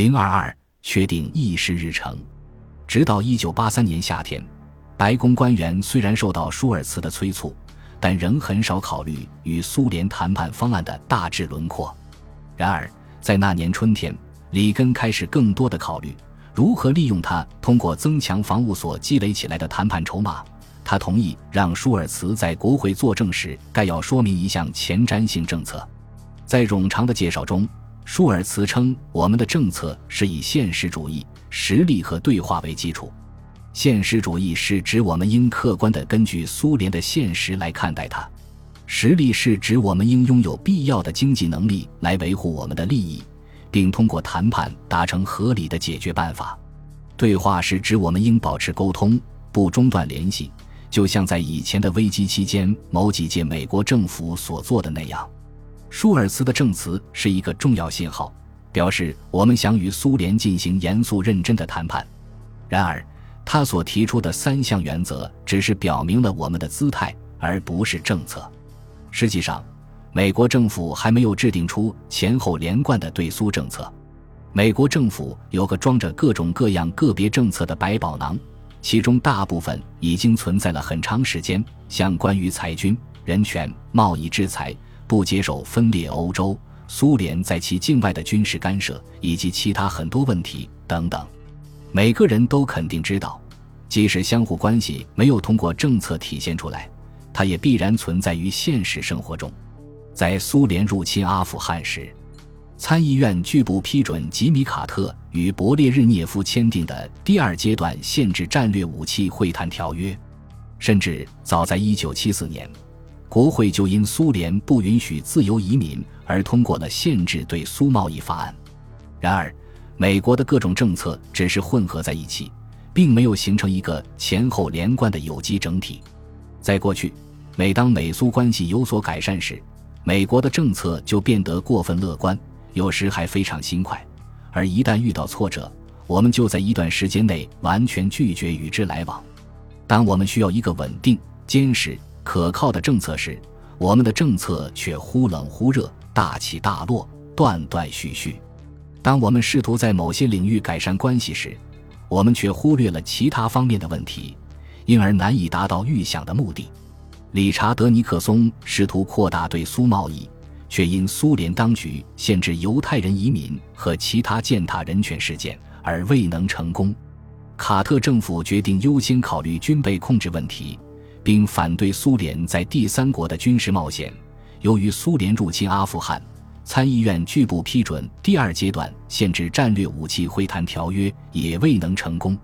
零二二确定议事日程。直到一九八三年夏天，白宫官员虽然受到舒尔茨的催促，但仍很少考虑与苏联谈判方案的大致轮廓。然而，在那年春天，里根开始更多的考虑如何利用他通过增强防务所积累起来的谈判筹码。他同意让舒尔茨在国会作证时，概要说明一项前瞻性政策。在冗长的介绍中。舒尔茨称：“我们的政策是以现实主义、实力和对话为基础。现实主义是指我们应客观地根据苏联的现实来看待它；实力是指我们应拥有必要的经济能力来维护我们的利益，并通过谈判达成合理的解决办法；对话是指我们应保持沟通，不中断联系，就像在以前的危机期间某几届美国政府所做的那样。”舒尔茨的证词是一个重要信号，表示我们想与苏联进行严肃认真的谈判。然而，他所提出的三项原则只是表明了我们的姿态，而不是政策。实际上，美国政府还没有制定出前后连贯的对苏政策。美国政府有个装着各种各样个别政策的百宝囊，其中大部分已经存在了很长时间，像关于裁军、人权、贸易制裁。不接受分裂欧洲、苏联在其境外的军事干涉以及其他很多问题等等，每个人都肯定知道，即使相互关系没有通过政策体现出来，它也必然存在于现实生活中。在苏联入侵阿富汗时，参议院拒不批准吉米·卡特与勃列日涅夫签订的第二阶段限制战略武器会谈条约，甚至早在1974年。国会就因苏联不允许自由移民而通过了限制对苏贸易法案。然而，美国的各种政策只是混合在一起，并没有形成一个前后连贯的有机整体。在过去，每当美苏关系有所改善时，美国的政策就变得过分乐观，有时还非常轻快；而一旦遇到挫折，我们就在一段时间内完全拒绝与之来往。当我们需要一个稳定、坚实。可靠的政策时，我们的政策却忽冷忽热、大起大落、断断续续。当我们试图在某些领域改善关系时，我们却忽略了其他方面的问题，因而难以达到预想的目的。理查德·尼克松试图扩大对苏贸易，却因苏联当局限制犹太人移民和其他践踏人权事件而未能成功。卡特政府决定优先考虑军备控制问题。并反对苏联在第三国的军事冒险。由于苏联入侵阿富汗，参议院拒不批准第二阶段限制战略武器会谈条约，也未能成功。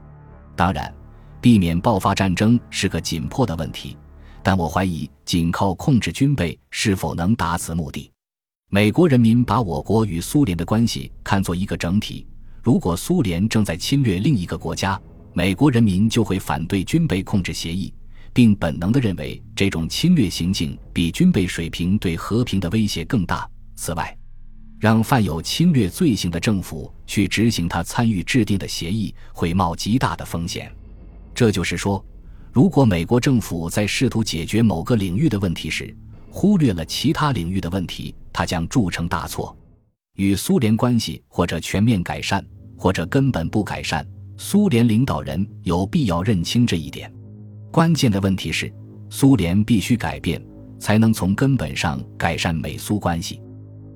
当然，避免爆发战争是个紧迫的问题，但我怀疑仅靠控制军备是否能达此目的。美国人民把我国与苏联的关系看作一个整体。如果苏联正在侵略另一个国家，美国人民就会反对军备控制协议。并本能地认为这种侵略行径比军备水平对和平的威胁更大。此外，让犯有侵略罪行的政府去执行他参与制定的协议，会冒极大的风险。这就是说，如果美国政府在试图解决某个领域的问题时，忽略了其他领域的问题，它将铸成大错。与苏联关系或者全面改善，或者根本不改善，苏联领导人有必要认清这一点。关键的问题是，苏联必须改变，才能从根本上改善美苏关系。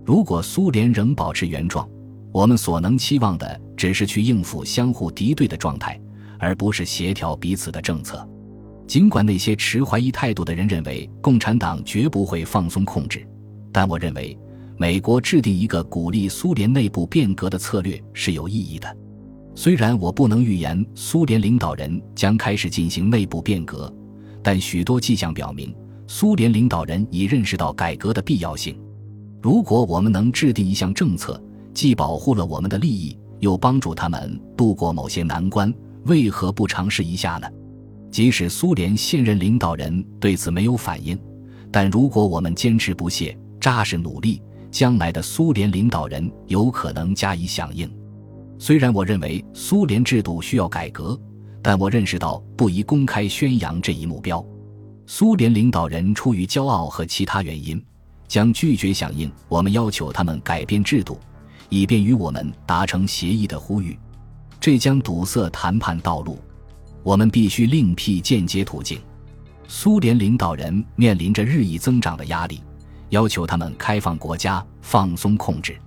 如果苏联仍保持原状，我们所能期望的只是去应付相互敌对的状态，而不是协调彼此的政策。尽管那些持怀疑态度的人认为共产党绝不会放松控制，但我认为美国制定一个鼓励苏联内部变革的策略是有意义的。虽然我不能预言苏联领导人将开始进行内部变革，但许多迹象表明，苏联领导人已认识到改革的必要性。如果我们能制定一项政策，既保护了我们的利益，又帮助他们度过某些难关，为何不尝试一下呢？即使苏联现任领导人对此没有反应，但如果我们坚持不懈、扎实努力，将来的苏联领导人有可能加以响应。虽然我认为苏联制度需要改革，但我认识到不宜公开宣扬这一目标。苏联领导人出于骄傲和其他原因，将拒绝响应我们要求他们改变制度，以便与我们达成协议的呼吁，这将堵塞谈判道路。我们必须另辟间接途径。苏联领导人面临着日益增长的压力，要求他们开放国家、放松控制，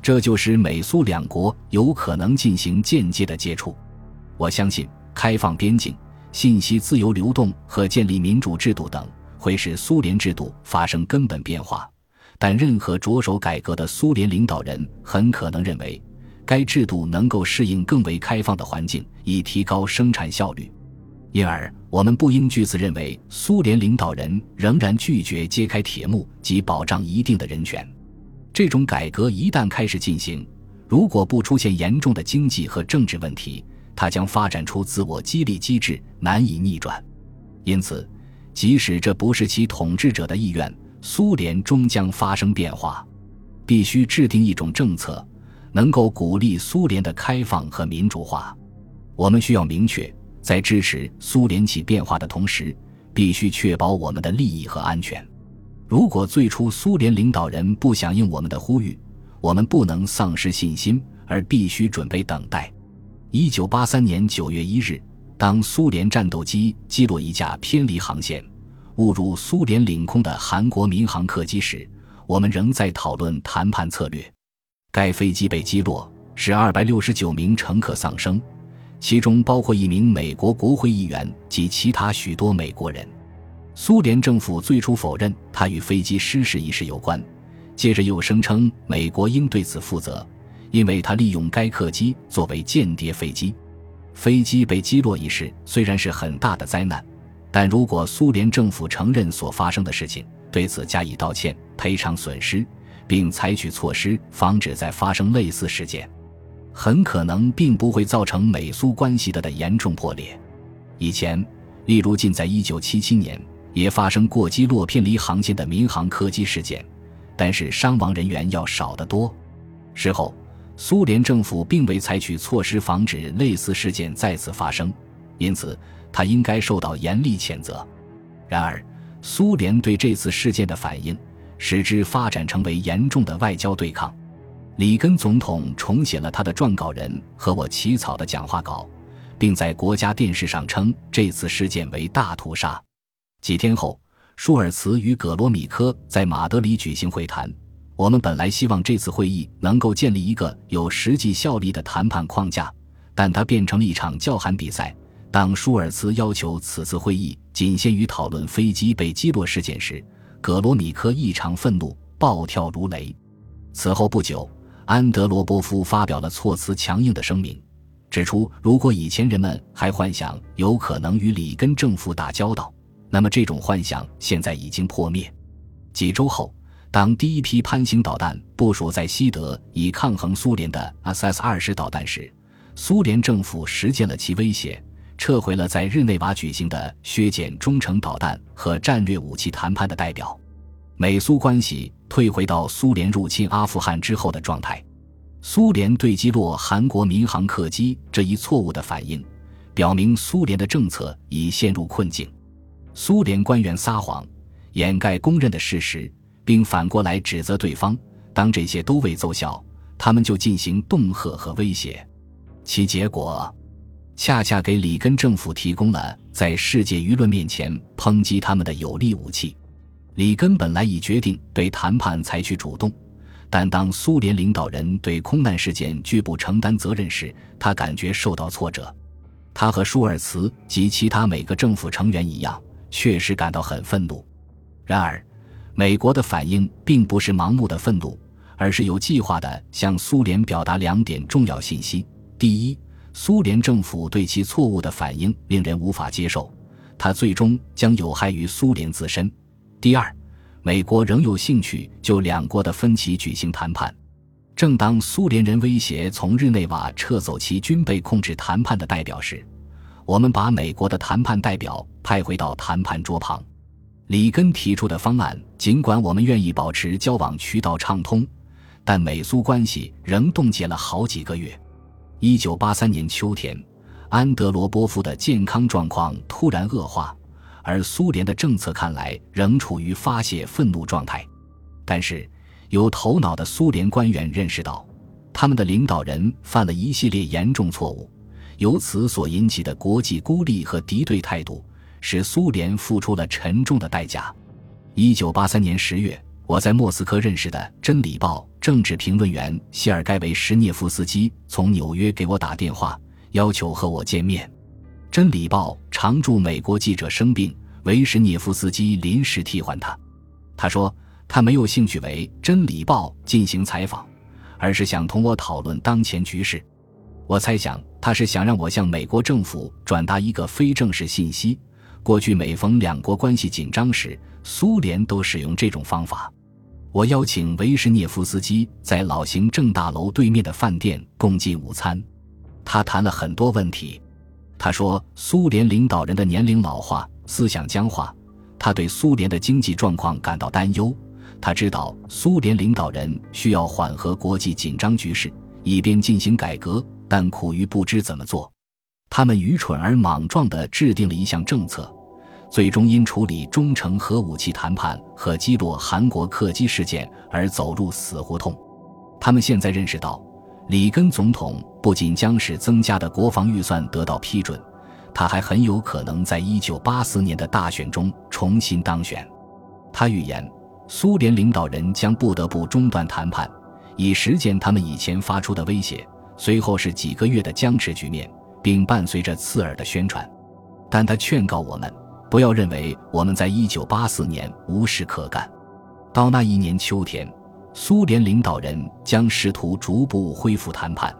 这就使美苏两国有可能进行间接的接触。我相信，开放边境、信息自由流动和建立民主制度等，会使苏联制度发生根本变化。但任何着手改革的苏联领导人很可能认为，该制度能够适应更为开放的环境，以提高生产效率。因而，我们不应据此认为苏联领导人仍然拒绝揭开铁幕及保障一定的人权。这种改革一旦开始进行，如果不出现严重的经济和政治问题，它将发展出自我激励机制，难以逆转。因此，即使这不是其统治者的意愿，苏联终将发生变化。必须制定一种政策，能够鼓励苏联的开放和民主化。我们需要明确。在支持苏联起变化的同时，必须确保我们的利益和安全。如果最初苏联领导人不响应我们的呼吁，我们不能丧失信心，而必须准备等待。一九八三年九月一日，当苏联战斗机击落一架偏离航线、误入苏联领空的韩国民航客机时，我们仍在讨论谈判策略。该飞机被击落，使二百六十九名乘客丧生。其中包括一名美国国会议员及其他许多美国人。苏联政府最初否认他与飞机失事一事有关，接着又声称美国应对此负责，因为他利用该客机作为间谍飞机。飞机被击落一事虽然是很大的灾难，但如果苏联政府承认所发生的事情，对此加以道歉、赔偿损失，并采取措施防止再发生类似事件。很可能并不会造成美苏关系的的严重破裂。以前，例如近在1977年，也发生过击落偏离航线的民航客机事件，但是伤亡人员要少得多。事后，苏联政府并未采取措施防止类似事件再次发生，因此他应该受到严厉谴责。然而，苏联对这次事件的反应，使之发展成为严重的外交对抗。里根总统重写了他的撰稿人和我起草的讲话稿，并在国家电视上称这次事件为大屠杀。几天后，舒尔茨与葛罗米科在马德里举行会谈。我们本来希望这次会议能够建立一个有实际效力的谈判框架，但它变成了一场叫喊比赛。当舒尔茨要求此次会议仅限于讨论飞机被击落事件时，葛罗米科异常愤怒，暴跳如雷。此后不久。安德罗波夫发表了措辞强硬的声明，指出，如果以前人们还幻想有可能与里根政府打交道，那么这种幻想现在已经破灭。几周后，当第一批潘兴导弹部署在西德以抗衡苏联的 SS 二十导弹时，苏联政府实践了其威胁，撤回了在日内瓦举行的削减中程导弹和战略武器谈判的代表。美苏关系退回到苏联入侵阿富汗之后的状态。苏联对击落韩国民航客机这一错误的反应，表明苏联的政策已陷入困境。苏联官员撒谎，掩盖公认的事实，并反过来指责对方。当这些都未奏效，他们就进行恫吓和威胁。其结果，恰恰给里根政府提供了在世界舆论面前抨击他们的有力武器。里根本来已决定对谈判采取主动，但当苏联领导人对空难事件拒不承担责任时，他感觉受到挫折。他和舒尔茨及其他每个政府成员一样，确实感到很愤怒。然而，美国的反应并不是盲目的愤怒，而是有计划的向苏联表达两点重要信息：第一，苏联政府对其错误的反应令人无法接受，它最终将有害于苏联自身。第二，美国仍有兴趣就两国的分歧举行谈判。正当苏联人威胁从日内瓦撤走其军备控制谈判的代表时，我们把美国的谈判代表派回到谈判桌旁。里根提出的方案，尽管我们愿意保持交往渠道畅通，但美苏关系仍冻结了好几个月。一九八三年秋天，安德罗波夫的健康状况突然恶化。而苏联的政策看来仍处于发泄愤怒状态，但是有头脑的苏联官员认识到，他们的领导人犯了一系列严重错误，由此所引起的国际孤立和敌对态度，使苏联付出了沉重的代价。一九八三年十月，我在莫斯科认识的《真理报》政治评论员谢尔盖维什涅夫斯基从纽约给我打电话，要求和我见面。《真理报》常驻美国记者生病，维什涅夫斯基临时替换他。他说。他没有兴趣为《真理报》进行采访，而是想同我讨论当前局势。我猜想他是想让我向美国政府转达一个非正式信息：过去每逢两国关系紧张时，苏联都使用这种方法。我邀请维什涅夫斯基在老行政大楼对面的饭店共进午餐。他谈了很多问题。他说，苏联领导人的年龄老化、思想僵化，他对苏联的经济状况感到担忧。他知道苏联领导人需要缓和国际紧张局势，以便进行改革，但苦于不知怎么做。他们愚蠢而莽撞地制定了一项政策，最终因处理中程核武器谈判和击落韩国客机事件而走入死胡同。他们现在认识到，里根总统不仅将使增加的国防预算得到批准，他还很有可能在一九八四年的大选中重新当选。他预言。苏联领导人将不得不中断谈判，以实践他们以前发出的威胁。随后是几个月的僵持局面，并伴随着刺耳的宣传。但他劝告我们，不要认为我们在1984年无事可干。到那一年秋天，苏联领导人将试图逐步恢复谈判。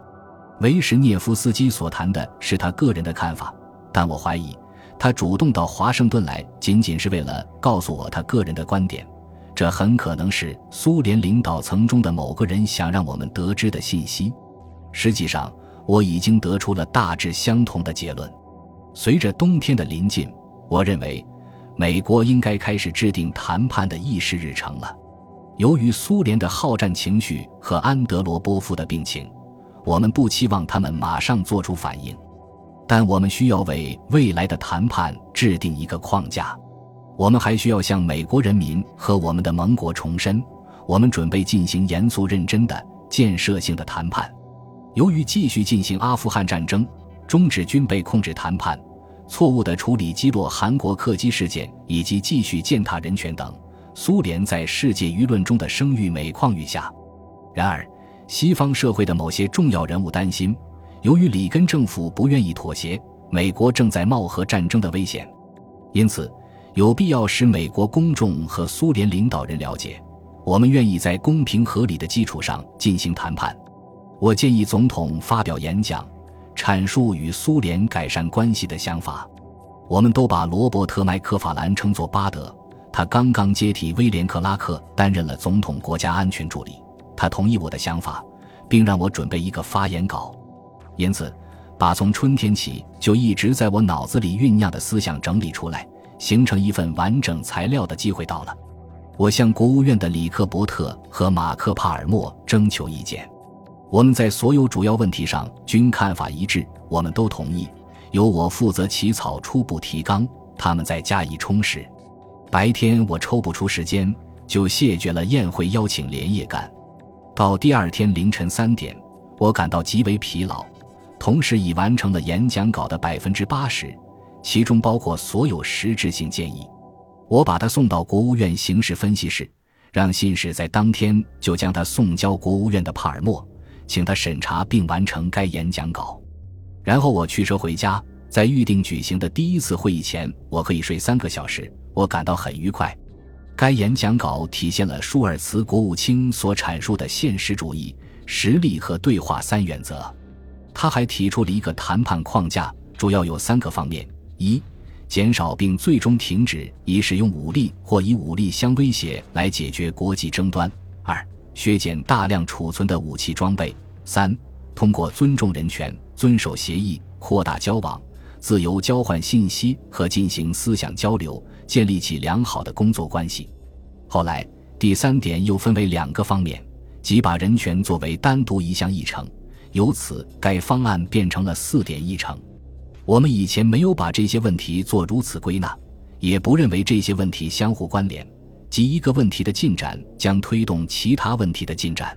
维什涅夫斯基所谈的是他个人的看法，但我怀疑他主动到华盛顿来，仅仅是为了告诉我他个人的观点。这很可能是苏联领导层中的某个人想让我们得知的信息。实际上，我已经得出了大致相同的结论。随着冬天的临近，我认为美国应该开始制定谈判的议事日程了。由于苏联的好战情绪和安德罗波夫的病情，我们不期望他们马上做出反应，但我们需要为未来的谈判制定一个框架。我们还需要向美国人民和我们的盟国重申，我们准备进行严肃认真的建设性的谈判。由于继续进行阿富汗战争、终止军备控制谈判、错误的处理击落韩国客机事件以及继续践踏人权等，苏联在世界舆论中的声誉每况愈下。然而，西方社会的某些重要人物担心，由于里根政府不愿意妥协，美国正在冒核战争的危险，因此。有必要使美国公众和苏联领导人了解，我们愿意在公平合理的基础上进行谈判。我建议总统发表演讲，阐述与苏联改善关系的想法。我们都把罗伯特·麦克法兰称作巴德，他刚刚接替威廉·克拉克担任了总统国家安全助理。他同意我的想法，并让我准备一个发言稿。因此，把从春天起就一直在我脑子里酝酿的思想整理出来。形成一份完整材料的机会到了，我向国务院的里克伯特和马克帕尔默征求意见。我们在所有主要问题上均看法一致，我们都同意由我负责起草初步提纲，他们再加以充实。白天我抽不出时间，就谢绝了宴会邀请，连夜干。到第二天凌晨三点，我感到极为疲劳，同时已完成了演讲稿的百分之八十。其中包括所有实质性建议，我把它送到国务院形势分析室，让信使在当天就将它送交国务院的帕尔默，请他审查并完成该演讲稿。然后我驱车回家，在预定举行的第一次会议前，我可以睡三个小时，我感到很愉快。该演讲稿体现了舒尔茨国务卿所阐述的现实主义、实力和对话三原则。他还提出了一个谈判框架，主要有三个方面。一、减少并最终停止以使用武力或以武力相威胁来解决国际争端；二、削减大量储存的武器装备；三、通过尊重人权、遵守协议、扩大交往、自由交换信息和进行思想交流，建立起良好的工作关系。后来，第三点又分为两个方面，即把人权作为单独一项议程，由此该方案变成了四点议程。我们以前没有把这些问题做如此归纳，也不认为这些问题相互关联，即一个问题的进展将推动其他问题的进展。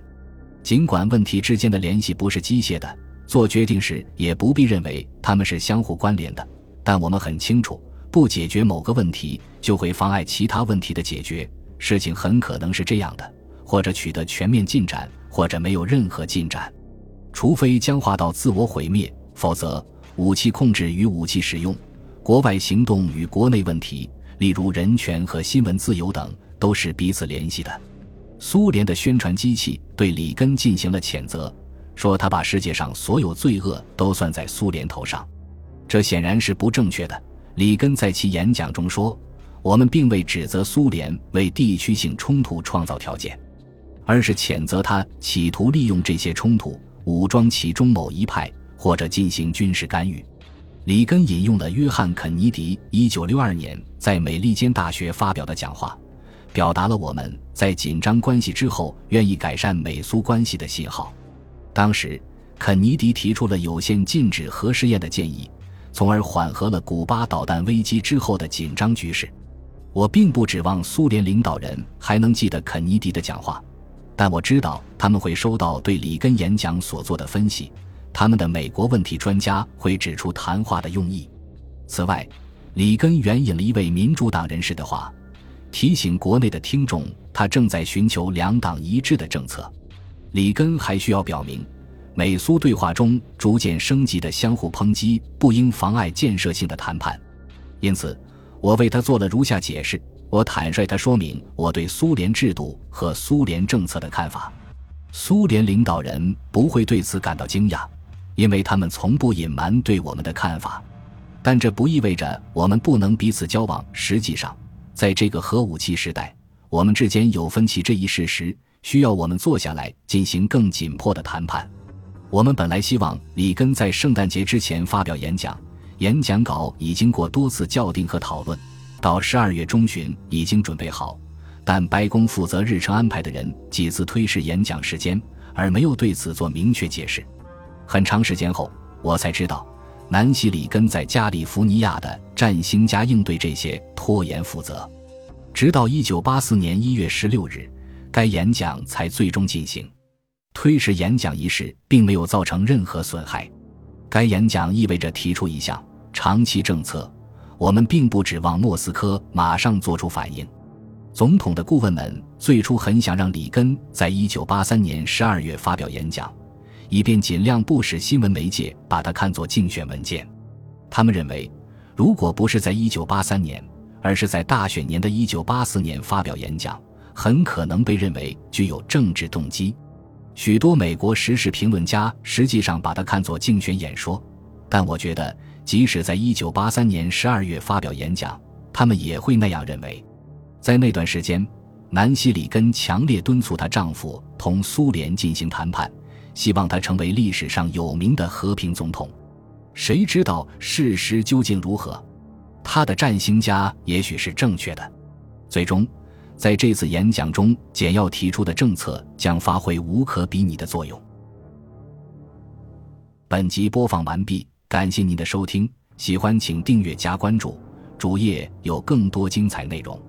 尽管问题之间的联系不是机械的，做决定时也不必认为它们是相互关联的，但我们很清楚，不解决某个问题就会妨碍其他问题的解决。事情很可能是这样的：或者取得全面进展，或者没有任何进展。除非僵化到自我毁灭，否则武器控制与武器使用、国外行动与国内问题，例如人权和新闻自由等，都是彼此联系的。苏联的宣传机器对里根进行了谴责，说他把世界上所有罪恶都算在苏联头上，这显然是不正确的。里根在其演讲中说：“我们并未指责苏联为地区性冲突创造条件，而是谴责他企图利用这些冲突。”武装其中某一派，或者进行军事干预。里根引用了约翰·肯尼迪1962年在美利坚大学发表的讲话，表达了我们在紧张关系之后愿意改善美苏关系的信号。当时，肯尼迪提出了有限禁止核试验的建议，从而缓和了古巴导弹危机之后的紧张局势。我并不指望苏联领导人还能记得肯尼迪的讲话。但我知道他们会收到对里根演讲所做的分析，他们的美国问题专家会指出谈话的用意。此外，里根援引了一位民主党人士的话，提醒国内的听众，他正在寻求两党一致的政策。里根还需要表明，美苏对话中逐渐升级的相互抨击不应妨碍建设性的谈判。因此，我为他做了如下解释。我坦率地说明我对苏联制度和苏联政策的看法，苏联领导人不会对此感到惊讶，因为他们从不隐瞒对我们的看法。但这不意味着我们不能彼此交往。实际上，在这个核武器时代，我们之间有分歧这一事实需要我们坐下来进行更紧迫的谈判。我们本来希望里根在圣诞节之前发表演讲，演讲稿已经过多次校订和讨论。到十二月中旬已经准备好，但白宫负责日程安排的人几次推迟演讲时间，而没有对此做明确解释。很长时间后，我才知道，南希·里根在加利福尼亚的占星家应对这些拖延负责。直到一九八四年一月十六日，该演讲才最终进行。推迟演讲一事并没有造成任何损害。该演讲意味着提出一项长期政策。我们并不指望莫斯科马上做出反应。总统的顾问们最初很想让里根在一九八三年十二月发表演讲，以便尽量不使新闻媒介把它看作竞选文件。他们认为，如果不是在一九八三年，而是在大选年的一九八四年发表演讲，很可能被认为具有政治动机。许多美国时事评论家实际上把它看作竞选演说，但我觉得。即使在一九八三年十二月发表演讲，他们也会那样认为。在那段时间，南希·里根强烈敦促她丈夫同苏联进行谈判，希望他成为历史上有名的和平总统。谁知道事实究竟如何？他的占星家也许是正确的。最终，在这次演讲中，简要提出的政策将发挥无可比拟的作用。本集播放完毕。感谢您的收听，喜欢请订阅加关注，主页有更多精彩内容。